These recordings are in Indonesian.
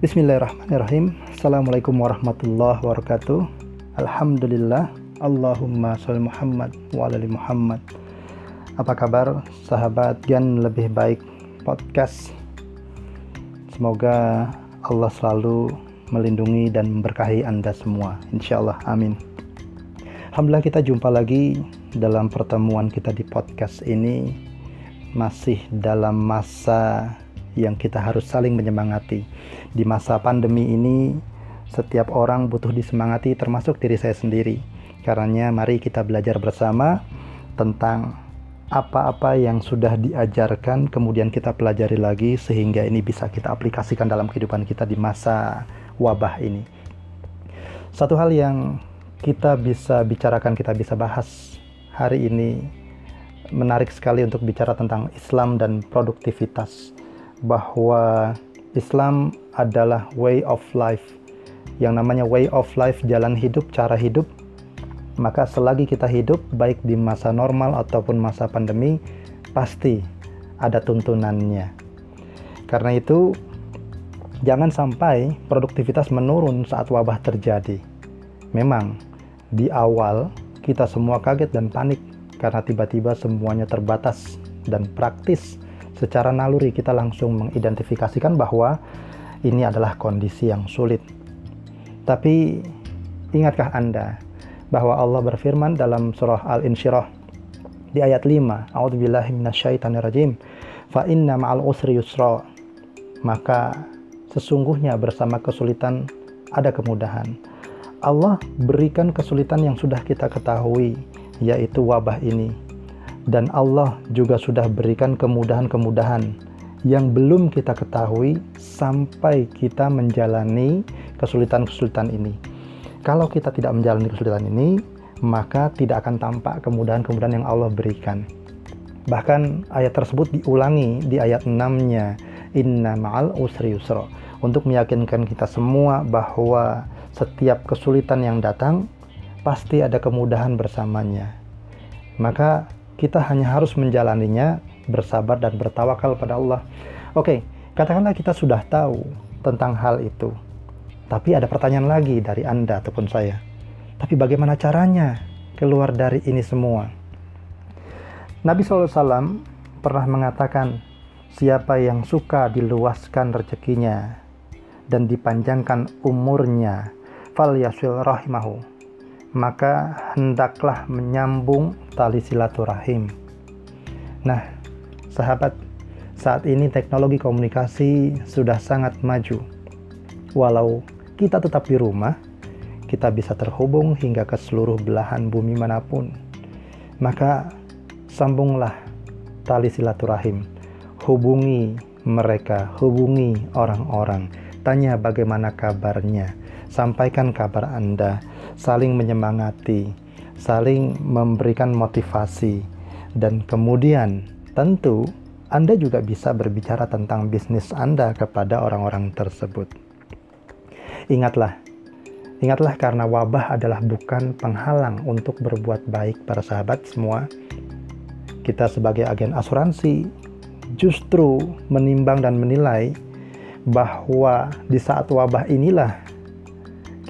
Bismillahirrahmanirrahim. Assalamualaikum warahmatullahi wabarakatuh. Alhamdulillah. Allahumma sholli Muhammad wa ala Muhammad. Apa kabar sahabat Gan lebih baik podcast? Semoga Allah selalu melindungi dan memberkahi Anda semua. Insya Allah. Amin. Alhamdulillah kita jumpa lagi dalam pertemuan kita di podcast ini masih dalam masa yang kita harus saling menyemangati. Di masa pandemi ini, setiap orang butuh disemangati, termasuk diri saya sendiri. Karena mari kita belajar bersama tentang apa-apa yang sudah diajarkan, kemudian kita pelajari lagi, sehingga ini bisa kita aplikasikan dalam kehidupan kita di masa wabah ini. Satu hal yang kita bisa bicarakan, kita bisa bahas hari ini menarik sekali untuk bicara tentang Islam dan produktivitas bahwa Islam adalah way of life. Yang namanya way of life, jalan hidup, cara hidup. Maka selagi kita hidup, baik di masa normal ataupun masa pandemi, pasti ada tuntunannya. Karena itu, jangan sampai produktivitas menurun saat wabah terjadi. Memang, di awal kita semua kaget dan panik karena tiba-tiba semuanya terbatas dan praktis secara naluri kita langsung mengidentifikasikan bahwa ini adalah kondisi yang sulit. Tapi ingatkah Anda bahwa Allah berfirman dalam surah Al-Insyirah di ayat 5, A'udzubillahi minasyaitonirrajim, fa inna ma'al usri yusra. Maka sesungguhnya bersama kesulitan ada kemudahan. Allah berikan kesulitan yang sudah kita ketahui, yaitu wabah ini dan Allah juga sudah berikan kemudahan-kemudahan yang belum kita ketahui sampai kita menjalani kesulitan-kesulitan ini. Kalau kita tidak menjalani kesulitan ini, maka tidak akan tampak kemudahan-kemudahan yang Allah berikan. Bahkan ayat tersebut diulangi di ayat 6-nya, Inna ma'al usri yusra. Untuk meyakinkan kita semua bahwa setiap kesulitan yang datang, pasti ada kemudahan bersamanya. Maka kita hanya harus menjalaninya bersabar dan bertawakal pada Allah. Oke, katakanlah kita sudah tahu tentang hal itu. Tapi ada pertanyaan lagi dari Anda ataupun saya. Tapi bagaimana caranya keluar dari ini semua? Nabi SAW pernah mengatakan, siapa yang suka diluaskan rezekinya dan dipanjangkan umurnya, fal yasil rahimahu maka hendaklah menyambung tali silaturahim. Nah, sahabat, saat ini teknologi komunikasi sudah sangat maju. Walau kita tetap di rumah, kita bisa terhubung hingga ke seluruh belahan bumi mana pun. Maka sambunglah tali silaturahim. Hubungi mereka, hubungi orang-orang, tanya bagaimana kabarnya, sampaikan kabar Anda saling menyemangati, saling memberikan motivasi, dan kemudian tentu Anda juga bisa berbicara tentang bisnis Anda kepada orang-orang tersebut. Ingatlah, ingatlah karena wabah adalah bukan penghalang untuk berbuat baik para sahabat semua. Kita sebagai agen asuransi justru menimbang dan menilai bahwa di saat wabah inilah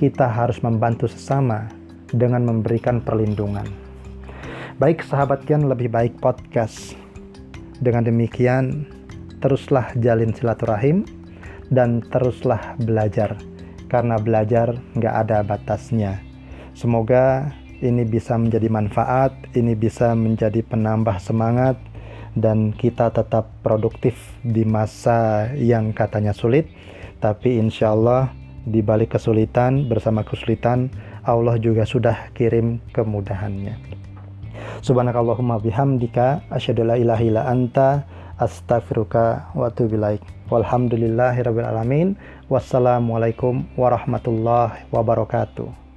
kita harus membantu sesama dengan memberikan perlindungan. Baik sahabat Kian lebih baik podcast. Dengan demikian, teruslah jalin silaturahim dan teruslah belajar. Karena belajar nggak ada batasnya. Semoga ini bisa menjadi manfaat, ini bisa menjadi penambah semangat, dan kita tetap produktif di masa yang katanya sulit. Tapi insya Allah di balik kesulitan, bersama kesulitan, Allah juga sudah kirim kemudahannya. Subhanakallahumma bihamdika asyhadu la ilaha illa anta astaghfiruka wa atubu ilaik. Walhamdulillahirabbil alamin. Wassalamualaikum warahmatullahi wabarakatuh.